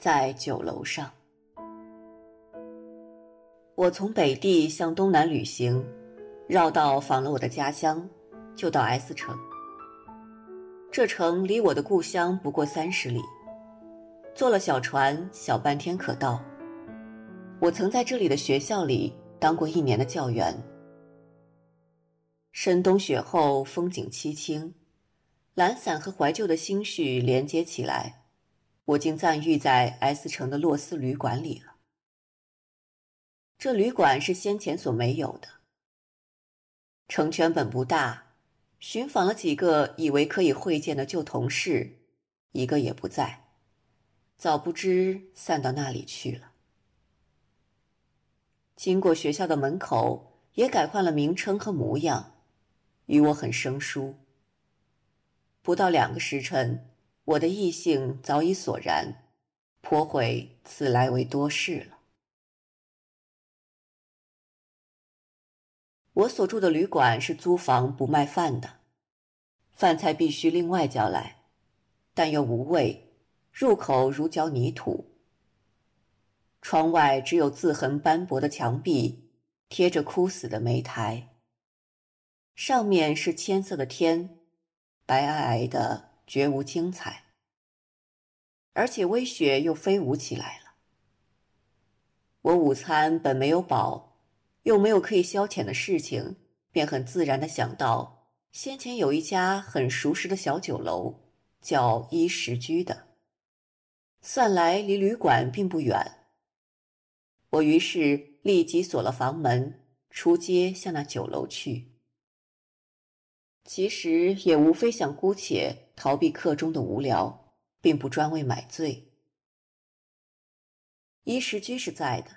在酒楼上。我从北地向东南旅行，绕道访了我的家乡，就到 S 城。这城离我的故乡不过三十里，坐了小船，小半天可到。我曾在这里的学校里当过一年的教员。深冬雪后，风景凄清，懒散和怀旧的心绪连接起来，我竟暂寓在 S 城的洛斯旅馆里了。这旅馆是先前所没有的。城圈本不大。寻访了几个以为可以会见的旧同事，一个也不在，早不知散到那里去了。经过学校的门口，也改换了名称和模样，与我很生疏。不到两个时辰，我的异性早已索然，颇悔此来为多事了。我所住的旅馆是租房不卖饭的，饭菜必须另外叫来，但又无味，入口如嚼泥土。窗外只有字痕斑驳的墙壁，贴着枯死的煤台。上面是铅色的天，白皑皑的，绝无精彩。而且微雪又飞舞起来了。我午餐本没有饱。又没有可以消遣的事情，便很自然的想到，先前有一家很熟识的小酒楼，叫衣食居的，算来离旅馆并不远。我于是立即锁了房门，出街向那酒楼去。其实也无非想姑且逃避课中的无聊，并不专为买醉。衣食居是在的。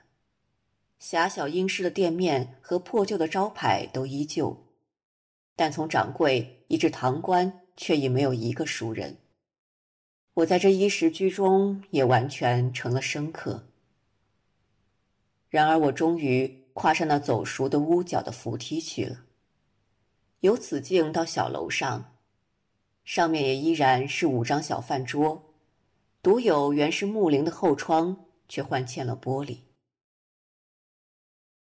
狭小阴湿的店面和破旧的招牌都依旧，但从掌柜一至堂官，却已没有一个熟人。我在这衣食居中也完全成了生客。然而，我终于跨上那走熟的屋角的扶梯去了。由此径到小楼上，上面也依然是五张小饭桌，独有原是木棂的后窗，却换嵌了玻璃。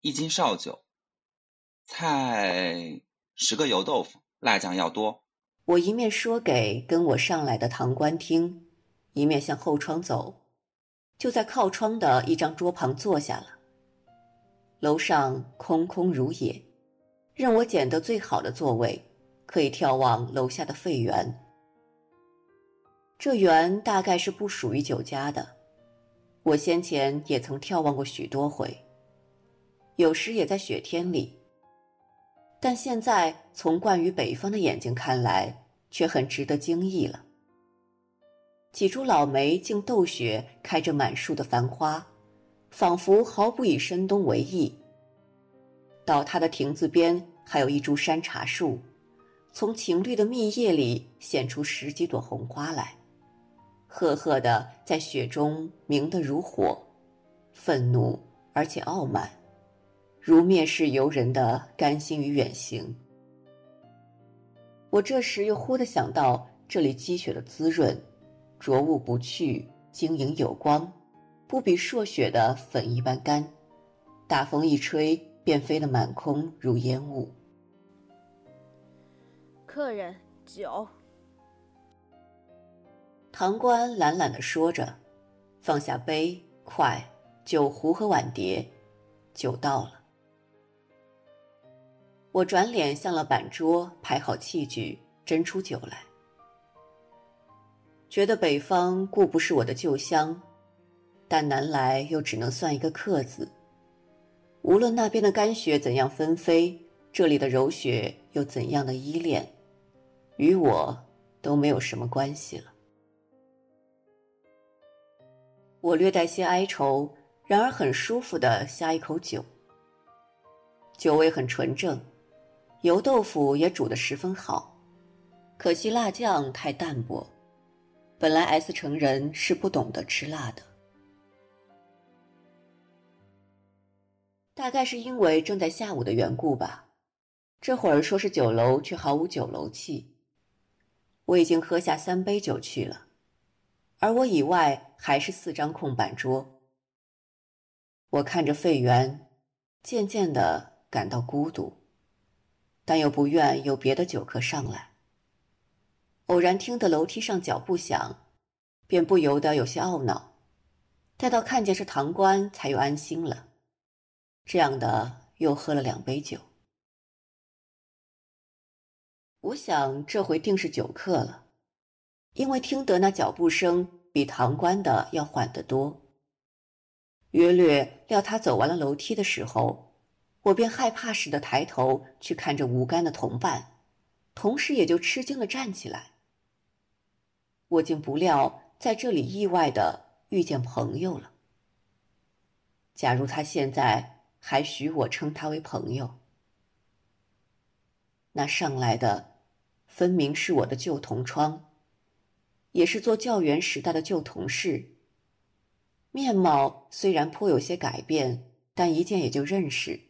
一斤绍酒，菜十个油豆腐，辣酱要多。我一面说给跟我上来的堂官听，一面向后窗走，就在靠窗的一张桌旁坐下了。楼上空空如也，任我捡得最好的座位，可以眺望楼下的废园。这园大概是不属于酒家的，我先前也曾眺望过许多回。有时也在雪天里，但现在从惯于北方的眼睛看来，却很值得惊异了。几株老梅竟斗雪开着满树的繁花，仿佛毫不以深冬为意。倒塌的亭子边还有一株山茶树，从青绿的密叶里显出十几朵红花来，赫赫的在雪中明得如火，愤怒而且傲慢。如蔑视游人的甘心与远行。我这时又忽的想到，这里积雪的滋润，着物不去，晶莹有光，不比朔雪的粉一般干。大风一吹，便飞得满空如烟雾。客人酒。堂官懒懒地说着，放下杯、筷、酒壶和碗碟，酒到了。我转脸向了板桌，排好器具，斟出酒来。觉得北方固不是我的旧乡，但南来又只能算一个客字。无论那边的干雪怎样纷飞，这里的柔雪又怎样的依恋，与我都没有什么关系了。我略带些哀愁，然而很舒服的呷一口酒，酒味很纯正。油豆腐也煮得十分好，可惜辣酱太淡薄。本来 S 城人是不懂得吃辣的，大概是因为正在下午的缘故吧。这会儿说是酒楼，却毫无酒楼气。我已经喝下三杯酒去了，而我以外还是四张空板桌。我看着费源，渐渐的感到孤独，但又不愿有别的酒客上来。偶然听得楼梯上脚步响，便不由得有些懊恼。待到看见是堂官，才又安心了。这样的又喝了两杯酒。我想这回定是酒客了，因为听得那脚步声比堂官的要缓得多。约略料他走完了楼梯的时候，我便害怕似的抬头去看着无干的同伴，同时也就吃惊的站起来。我竟不料在这里意外的遇见朋友了。假如他现在还许我称他为朋友。那上来的，分明是我的旧同窗，也是做教员时代的旧同事。面貌虽然颇有些改变，但一见也就认识。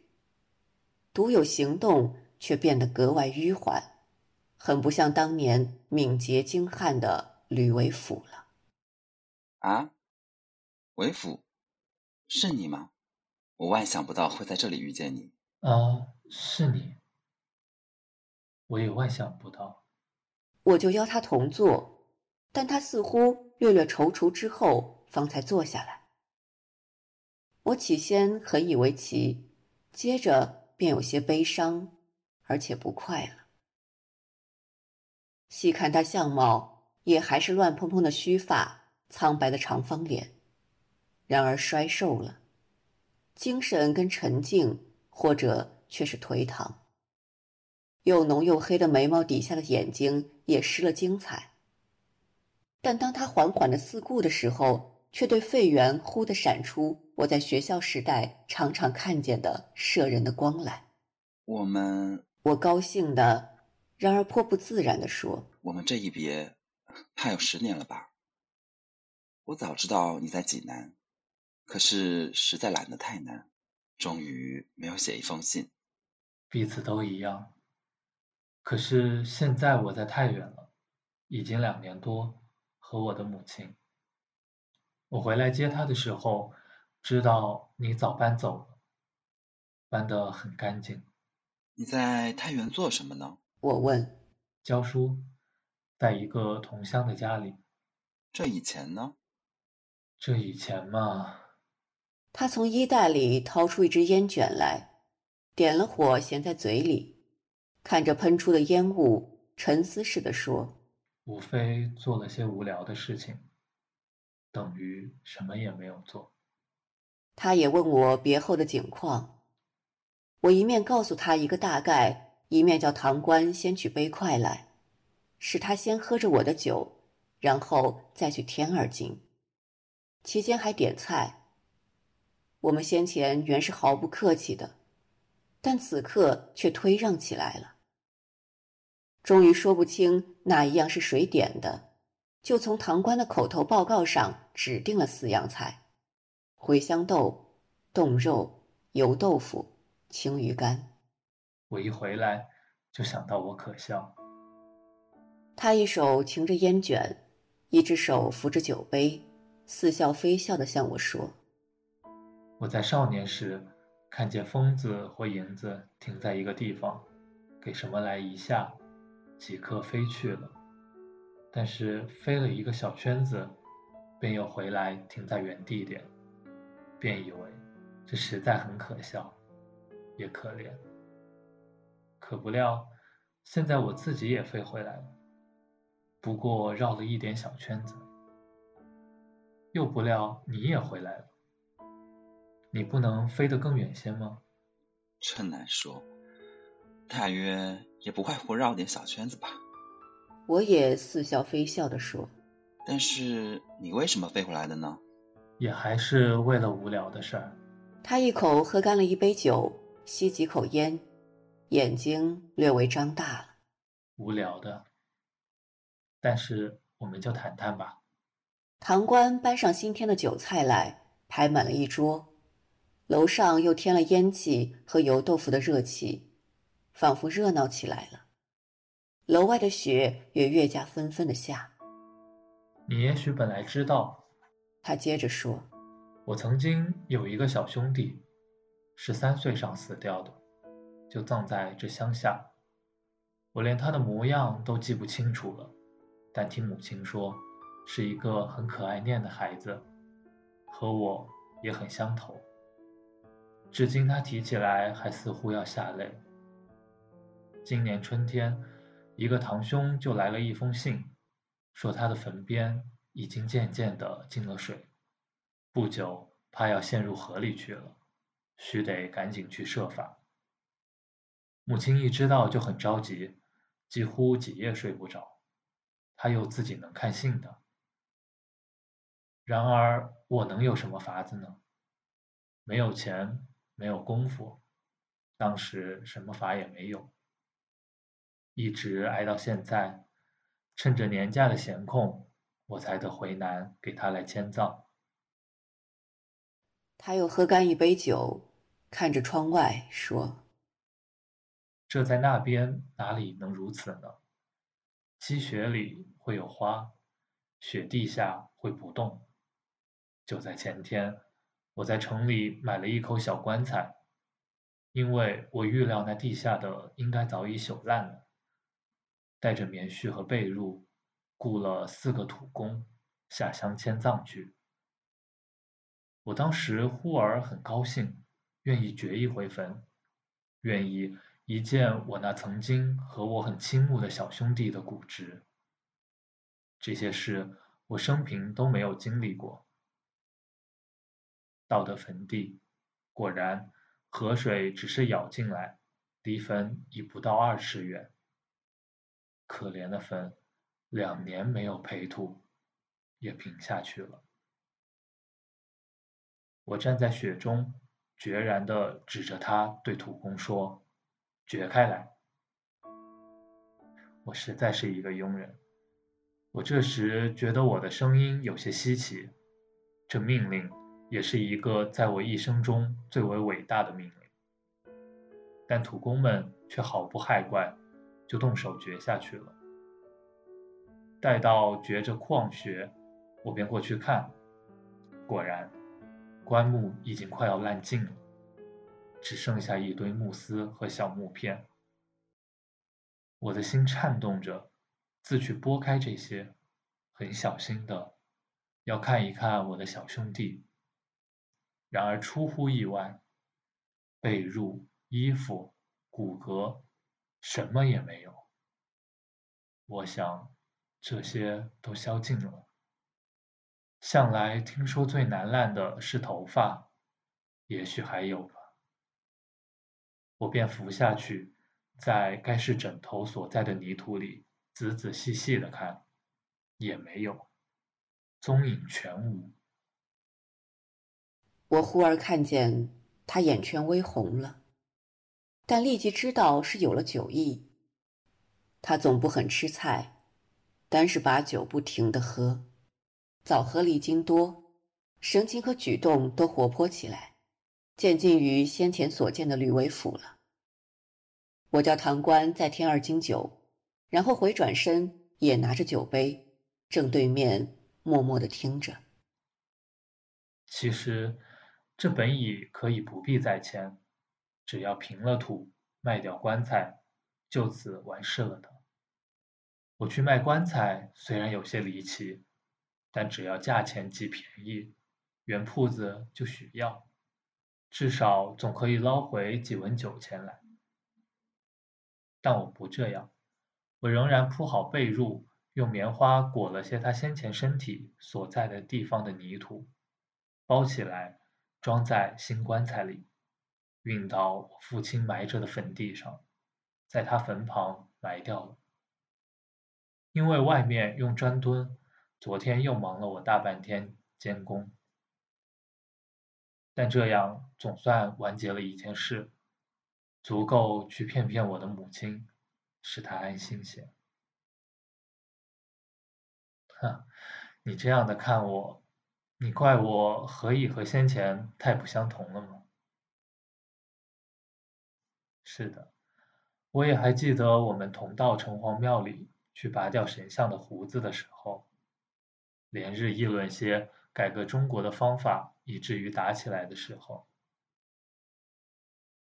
独有行动却变得格外迂缓，很不像当年敏捷精悍的吕为甫了。啊，为甫，是你吗？我万想不到会在这里遇见你。啊，是你。我也万想不到，我就邀他同坐，但他似乎略略踌躇之后，方才坐下来。我起先很以为奇，接着便有些悲伤，而且不快了。细看他相貌，也还是乱蓬蓬的须发，苍白的长方脸，然而衰瘦了，精神跟沉静，或者却是颓唐。又浓又黑的眉毛底下的眼睛也失了精彩。但当他缓缓的四顾的时候，却对费源忽地闪出我在学校时代常常看见的摄人的光来。我们，我高兴的，然而颇不自然的说：“我们这一别，怕有十年了吧？我早知道你在济南，可是实在懒得太难，终于没有写一封信。彼此都一样。”可是现在我在太原了，已经两年多，和我的母亲。我回来接她的时候，知道你早搬走了，搬得很干净。你在太原做什么呢？我问。教书，在一个同乡的家里。这以前呢？这以前嘛。他从衣袋里掏出一支烟卷来，点了火，衔在嘴里。看着喷出的烟雾，沉思似的说：“无非做了些无聊的事情，等于什么也没有做。”他也问我别后的景况，我一面告诉他一个大概，一面叫堂官先取杯筷来，使他先喝着我的酒，然后再去添二斤。期间还点菜。我们先前原是毫不客气的，但此刻却推让起来了。终于说不清哪一样是谁点的，就从堂官的口头报告上指定了四样菜：茴香豆、冻肉、油豆腐、青鱼干。我一回来就想到我可笑。他一手擎着烟卷，一只手扶着酒杯，似笑非笑地向我说：“我在少年时看见疯子或银子停在一个地方，给什么来一下。”即刻飞去了，但是飞了一个小圈子，便又回来停在原地点，便以为这实在很可笑，也可怜。可不料，现在我自己也飞回来了，不过绕了一点小圈子。又不料你也回来了，你不能飞得更远些吗？真难说，大约。也不外乎绕点小圈子吧。我也似笑非笑地说：“但是你为什么飞回来的呢？也还是为了无聊的事儿。”他一口喝干了一杯酒，吸几口烟，眼睛略微张大了。无聊的。但是我们就谈谈吧。堂官搬上新添的酒菜来，排满了一桌。楼上又添了烟气和油豆腐的热气。仿佛热闹起来了，楼外的雪也越加纷纷的下。你也许本来知道，他接着说：“我曾经有一个小兄弟，十三岁上死掉的，就葬在这乡下。我连他的模样都记不清楚了，但听母亲说，是一个很可爱念的孩子，和我也很相投。至今他提起来还似乎要下泪。今年春天，一个堂兄就来了一封信。”说他的坟边已经渐渐的进了水，不久怕要陷入河里去了，须得赶紧去设法。母亲一知道就很着急，几乎几夜睡不着。他又自己能看信的。然而我能有什么法子呢？没有钱，没有功夫，当时什么法也没有，一直挨到现在。趁着年假的闲空，我才得回南给他来迁葬。他又喝干一杯酒，看着窗外说：“这在那边哪里能如此呢？积雪里会有花，雪地下会不动。就在前天，我在城里买了一口小棺材，因为我预料那地下的应该早已朽烂了。”带着棉絮和被褥，雇了四个土工下乡迁葬去。我当时忽而很高兴，愿意掘一回坟，愿意一见我那曾经和我很倾慕的小兄弟的骨殖。这些事我生平都没有经历过。到的坟地，果然河水只是舀进来，离坟已不到二尺远。可怜的坟，两年没有培土，也平下去了。我站在雪中，决然地指着它对土工说：“掘开来！”我实在是一个庸人。我这时觉得我的声音有些稀奇，这命令也是一个在我一生中最为伟大的命令。但土工们却毫不害怪。就动手掘下去了。待到掘着矿穴，我便过去看，果然，棺木已经快要烂尽了，只剩下一堆木丝和小木片。我的心颤动着，自去拨开这些，很小心的，要看一看我的小兄弟。然而出乎意外，被褥、衣服、骨骼。什么也没有。我想，这些都消尽了。向来听说最难烂的是头发，也许还有吧。我便伏下去，在该是枕头所在的泥土里仔仔细细的看，也没有，踪影全无。我忽而看见他眼圈微红了。但立即知道是有了酒意。他总不很吃菜，单是把酒不停的喝，早喝了一斤多，神情和举动都活泼起来，渐近于先前所见的吕为甫了。我叫堂官再添二斤酒，然后回转身，也拿着酒杯，正对面默默的听着。其实，这本已可以不必再签。只要平了土，卖掉棺材，就此完事了的。我去卖棺材，虽然有些离奇，但只要价钱既便宜，原铺子就许要，至少总可以捞回几文酒钱来。但我不这样，我仍然铺好被褥，用棉花裹了些他先前身体所在的地方的泥土，包起来，装在新棺材里。运到我父亲埋着的坟地上，在他坟旁埋掉了。因为外面用砖墩，昨天又忙了我大半天监工。但这样总算完结了一件事，足够去骗骗我的母亲，使她安心些。哼，你这样的看我，你怪我何以和先前太不相同了吗？是的，我也还记得我们同到城隍庙里去拔掉神像的胡子的时候，连日议论些改革中国的方法，以至于打起来的时候。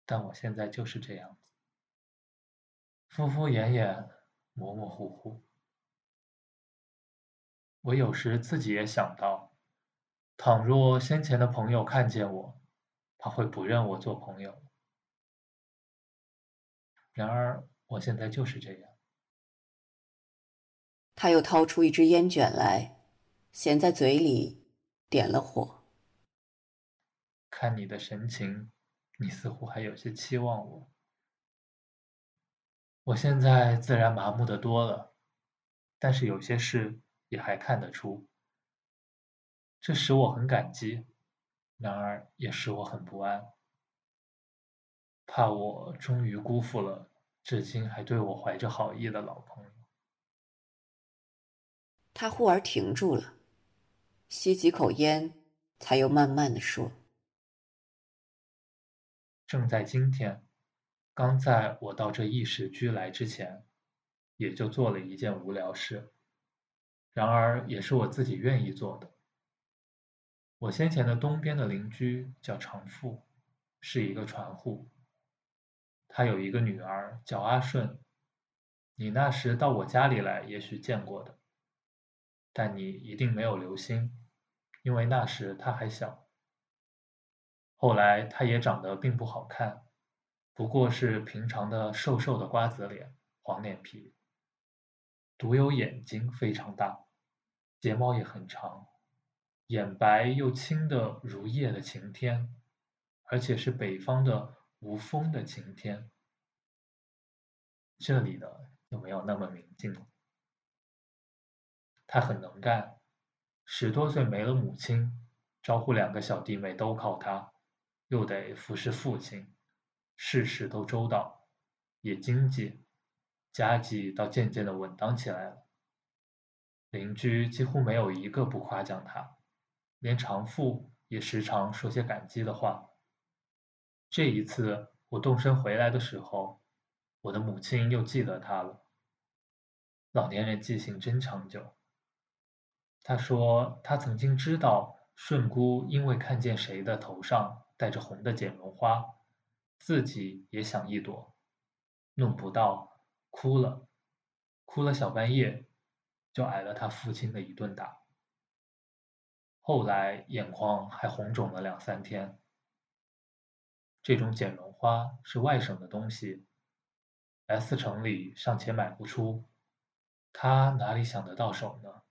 但我现在就是这样子，敷敷衍衍，模模糊糊。我有时自己也想到，倘若先前的朋友看见我，他会不认我做朋友。然而我现在就是这样。他又掏出一支烟卷来，衔在嘴里，点了火。看你的神情。你似乎还有些期望我，我现在自然麻木的多了，但是有些事也还看得出，这使我很感激，然而也使我很不安，怕我终于辜负了至今还对我怀着好意的老朋友。他忽而停住了，吸几口烟，才又慢慢的说。正在今天，刚在我到这异世居来之前，也就做了一件无聊事，然而也是我自己愿意做的。我先前的东边的邻居叫长富，是一个船户，他有一个女儿叫阿顺，你那时到我家里来，也许见过的，但你一定没有留心，因为那时他还小。后来，他也长得并不好看，不过是平常的瘦瘦的瓜子脸，黄脸皮，独有眼睛非常大，睫毛也很长，眼白又青的如夜的晴天，而且是北方的无风的晴天，这里的就没有那么明净了。他很能干，十多岁没了母亲，招呼两个小弟妹都靠他。又得服侍父亲，事事都周到，也经济，家计倒渐渐的稳当起来了。邻居几乎没有一个不夸奖他，连长父也时常说些感激的话。这一次我动身回来的时候，我的母亲又记得他了。老年人记性真长久。他说他曾经知道顺姑因为看见谁的头上。戴着红的剪绒花，自己也想一朵，弄不到，哭了，哭了小半夜，就挨了他父亲的一顿打。后来眼眶还红肿了两三天。这种剪绒花是外省的东西，S 城里尚且买不出，他哪里想得到手呢？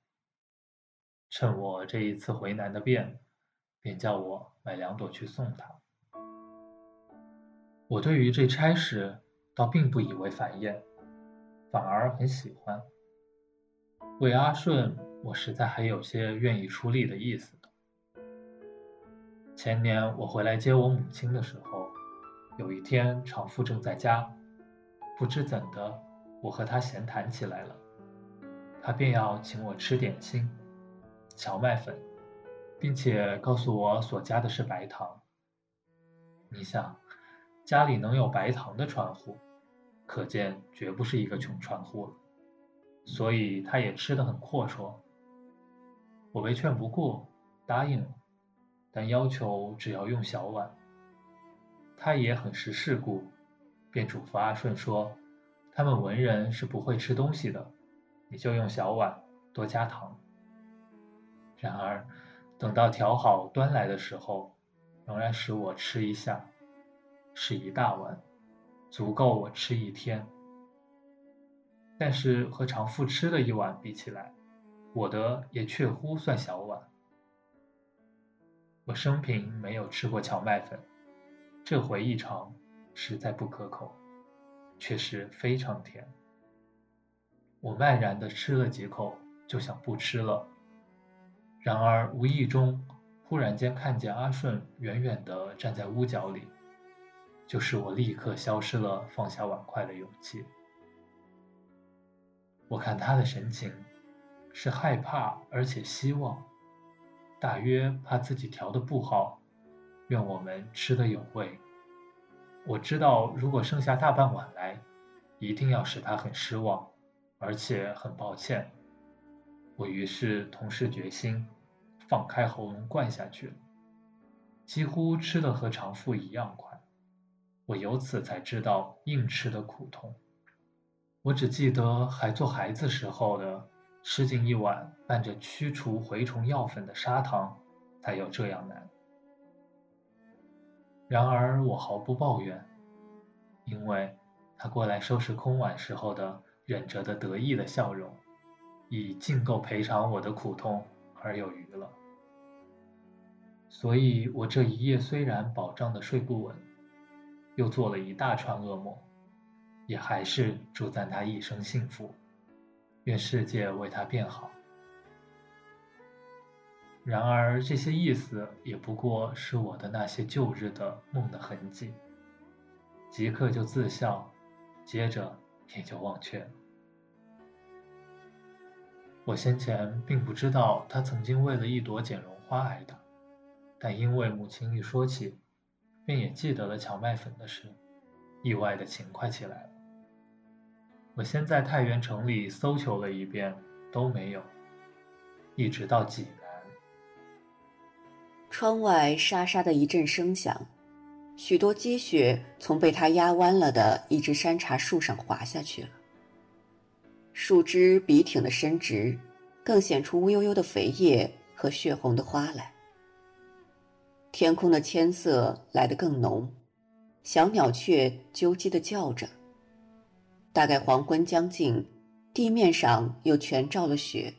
趁我这一次回南的便。便叫我买两朵去送他。我对于这差事倒并不以为烦厌，反而很喜欢。为阿顺，我实在还有些愿意出力的意思的。前年我回来接我母亲的时候，有一天长父正在家，不知怎的，我和他闲谈起来了，他便要请我吃点心，荞麦粉。并且告诉我所加的是白糖。你想，家里能有白糖的船户，可见绝不是一个穷船户了。所以他也吃得很阔绰。我被劝不过，答应了，但要求只要用小碗。他也很识世故，便嘱咐阿顺说：“他们文人是不会吃东西的，你就用小碗，多加糖。”然而。等到调好端来的时候，仍然使我吃一下，是一大碗，足够我吃一天。但是和常父吃的一碗比起来，我的也确乎算小碗。我生平没有吃过荞麦粉，这回一尝，实在不可口，却是非常甜。我漫然的吃了几口，就想不吃了。然而无意中，忽然间看见阿顺远远的站在屋角里，就使我立刻消失了放下碗筷的勇气。我看他的神情，是害怕而且希望，大约怕自己调的不好，愿我们吃的有味。我知道，如果剩下大半碗来，一定要使他很失望，而且很抱歉。我于是同时决心，放开喉咙灌下去，几乎吃的和长腹一样快。我由此才知道硬吃的苦痛。我只记得还做孩子时候的，吃进一碗拌着驱除蛔虫药粉的砂糖，才有这样难。然而我毫不抱怨，因为他过来收拾空碗时候的忍着的得意的笑容，已尽够赔偿我的苦痛而有余了。所以我这一夜虽然饱胀的睡不稳，又做了一大串噩梦。也还是祝赞他一生幸福，愿世界为他变好。然而这些意思也不过是我的那些旧日的梦的痕迹，即刻就自笑，接着也就忘却了。我先前并不知道他曾经为了一朵剪绒花挨打，但因为母亲一说起，便也记得了荞麦粉的事，意外的勤快起来了。我先在太原城里搜求了一遍，都没有。一直到济南，窗外沙沙的一阵声响，许多积雪从被他压弯了的一只山茶树上滑下去了。树枝笔挺的伸直，更显出乌悠悠的肥叶和血红的花来。天空的铅色来得更浓，小鸟雀啾唧的叫着。大概黄昏将近，地面上又全罩了雪，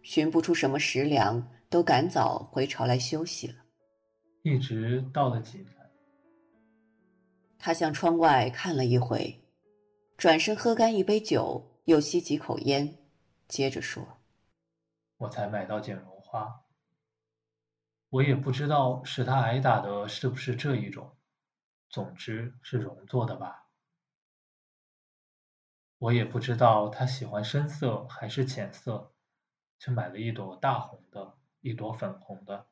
寻不出什么食粮，都赶早回巢来休息了。一直到了几分，他向窗外看了一回，转身喝干一杯酒，又吸几口烟，接着说：“我才买到剪绒花，我也不知道是他挨打的是不是这一种，总之是绒做的吧。”我也不知道他喜欢深色还是浅色，就买了一朵大红的，一朵粉红的，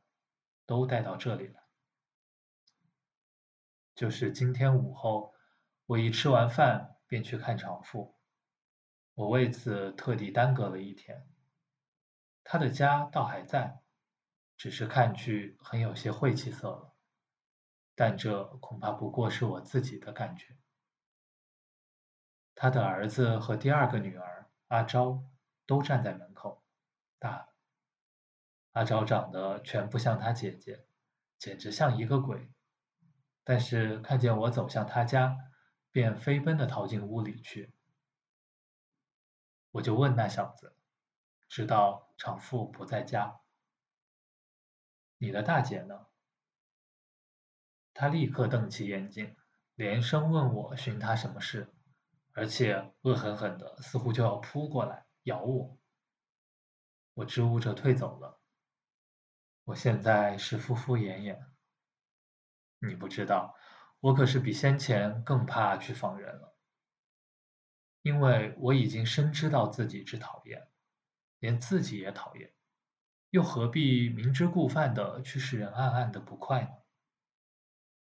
都带到这里来。就是今天午后，我一吃完饭便去看长父，我为此特地耽搁了一天。他的家倒还在，只是看去很有些晦气色了，但这恐怕不过是我自己的感觉。他的儿子和第二个女儿阿昭都站在门口，大。阿昭长得全不像他姐姐，简直像一个鬼。但是看见我走向他家，便飞奔的逃进屋里去。我就问那小子，知道长父不在家，你的大姐呢？他立刻瞪起眼睛，连声问我寻他什么事。而且恶狠狠的，似乎就要扑过来咬我。我支吾着退走了。我现在是敷敷衍衍。你不知道，我可是比先前更怕去访人了，因为我已经深知道自己之讨厌，连自己也讨厌，又何必明知故犯的去使人暗暗的不快呢？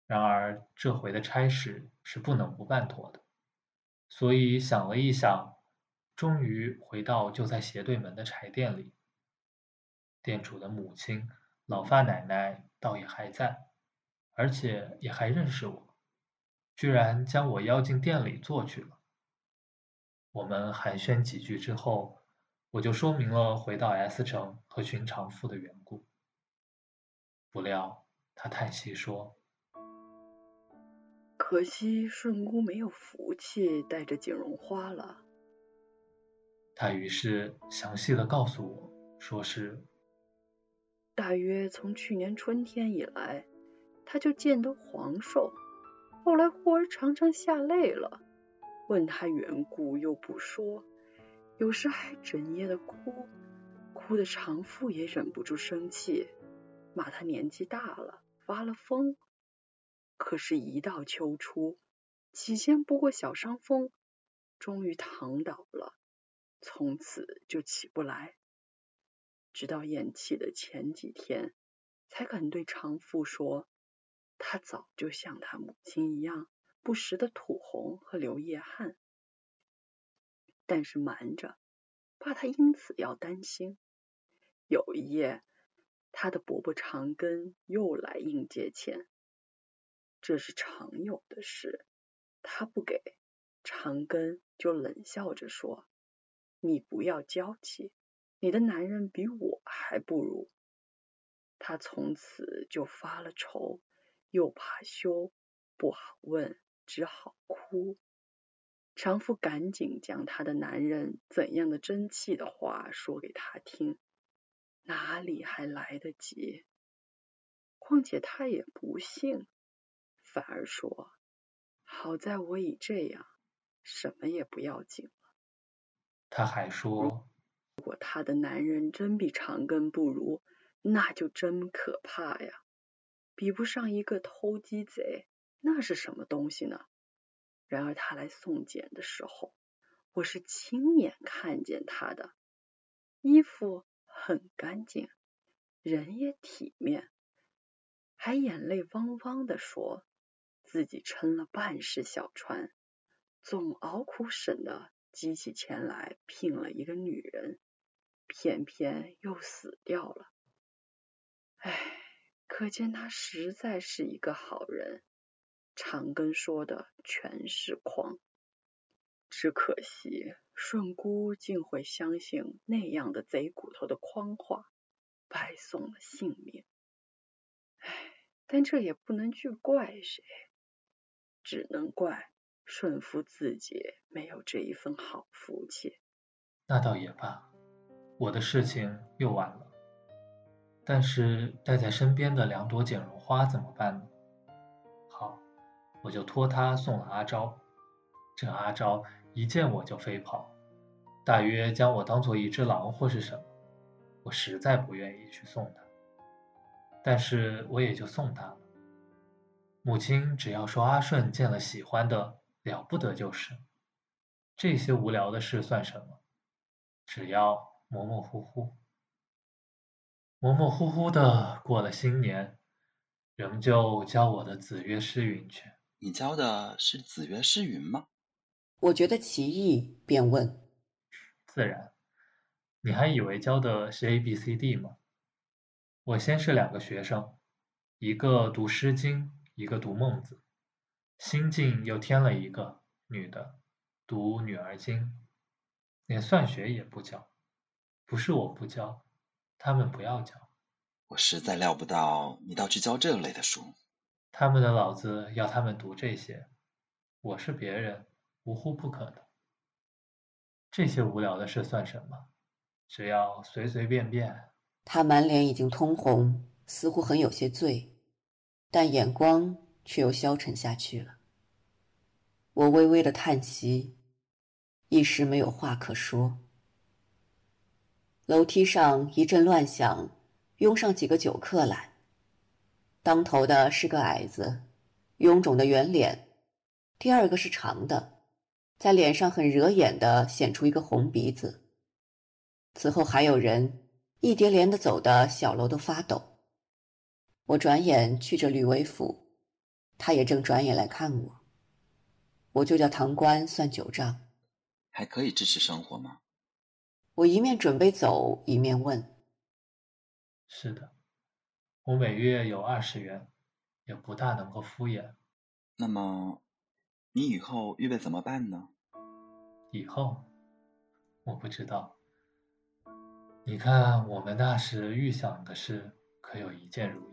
然而这回的差事是不能不办妥的。所以想了一想，终于回到就在斜对门的柴店里。店主的母亲老发奶奶倒也还在，而且也还认识我，居然将我邀进店里坐去了。我们寒暄几句之后，我就说明了回到 S 城和寻常父的缘故。不料他叹息说。可惜顺姑没有福气带着锦荣花了。他于是详细的告诉我，说是大约从去年春天以来，他就见得黄瘦，后来忽而常常下泪了，问他缘故又不说，有时还整夜的哭，哭的长父也忍不住生气，骂他年纪大了，发了疯。可是，一到秋初，起先不过小伤风，终于躺倒了，从此就起不来。直到咽气的前几天，才肯对长父说，他早就像他母亲一样，不时的吐红和流夜汗。但是瞒着，怕他因此要担心。有一夜，他的伯伯长根又来应借钱，这是常有的事。他不给，长根就冷笑着说：“你不要娇气，你的男人比我还不如。”他从此就发了愁，又怕羞，不好问，只好哭。长夫赶紧将他的男人怎样的争气的话说给他听，哪里还来得及？况且他也不信，反而说：“好在我已这样，什么也不要紧了。”他还说：“如果他的男人真比长根不如，那就真可怕呀！比不上一个偷鸡贼，那是什么东西呢？”然而他来送检的时候，我是亲眼看见他的，衣服很干净，人也体面，还眼泪汪汪的说自己撑了半世小船，总熬苦省的积起钱来聘了一个女人，偏偏又死掉了。唉，可见他实在是一个好人。长根说的全是狂，只可惜顺姑竟会相信那样的贼骨头的诓话，白送了性命。唉，但这也不能去怪谁，只能怪顺夫自己没有这一份好福气。那倒也罢，我的事情又完了。但是带在身边的两朵剪绒花怎么办呢？好我就托他送了阿昭，这阿昭一见我就飞跑，大约将我当做一只狼或是什么。我实在不愿意去送他，但是我也就送他了。母亲只要说阿顺见了喜欢的，了不得就是。这些无聊的事算什么？只要模模糊糊，模模糊糊的过了新年，仍旧教我的子曰诗云去。你教的是子曰诗云吗？我觉得奇异，便问。自然，你还以为教的是 A B C D 吗？我先是两个学生，一个读《诗经》，一个读《孟子》，新晋又添了一个女的，读《女儿经》，连算学也不教。不是我不教，他们不要教。我实在料不到你倒去教这类的书。他们的老子要他们读这些，我是别人，无乎不可的。这些无聊的事算什么？只要随随便便。他满脸已经通红，似乎很有些醉，但眼光却又消沉下去了。我微微的叹息，一时没有话可说。楼梯上一阵乱响，拥上几个酒客来。当头的是个矮子，臃肿的圆脸；第二个是长的，在脸上很惹眼的显出一个红鼻子。此后还有人一叠连的走的小楼都发抖。我转眼去着吕为府，他也正转眼来看我。我就叫堂官算九账，还可以支持生活吗？我一面准备走，一面问：“是的。”我每月有二十元，也不大能够敷衍。那么，你以后预备怎么办呢？以后，我不知道。你看，我们那时预想的事，可有一件如意？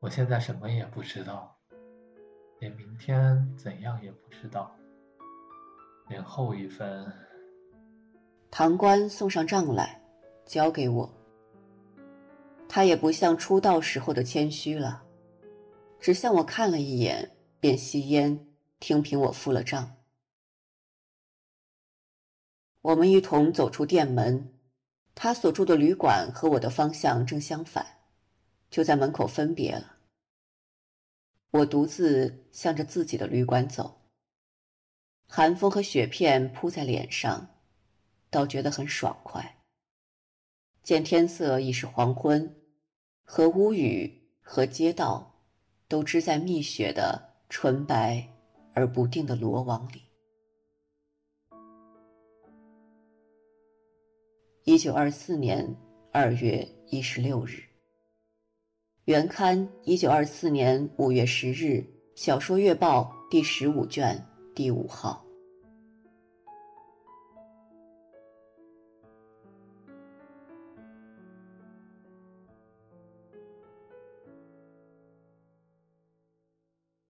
我现在什么也不知道，连明天怎样也不知道，连后一分。堂官送上账来，交给我。他也不像出道时候的谦虚了，只向我看了一眼，便吸烟，听凭我付了账。我们一同走出店门，他所住的旅馆和我的方向正相反，就在门口分别了。我独自向着自己的旅馆走，寒风和雪片扑在脸上，倒觉得很爽快。见天色已是黄昏，和屋宇和街道都织在密雪的纯白而不定的罗网里。一九二四年二月一十六日。原刊一九二四年五月十日，《小说月报》第十五卷第五号。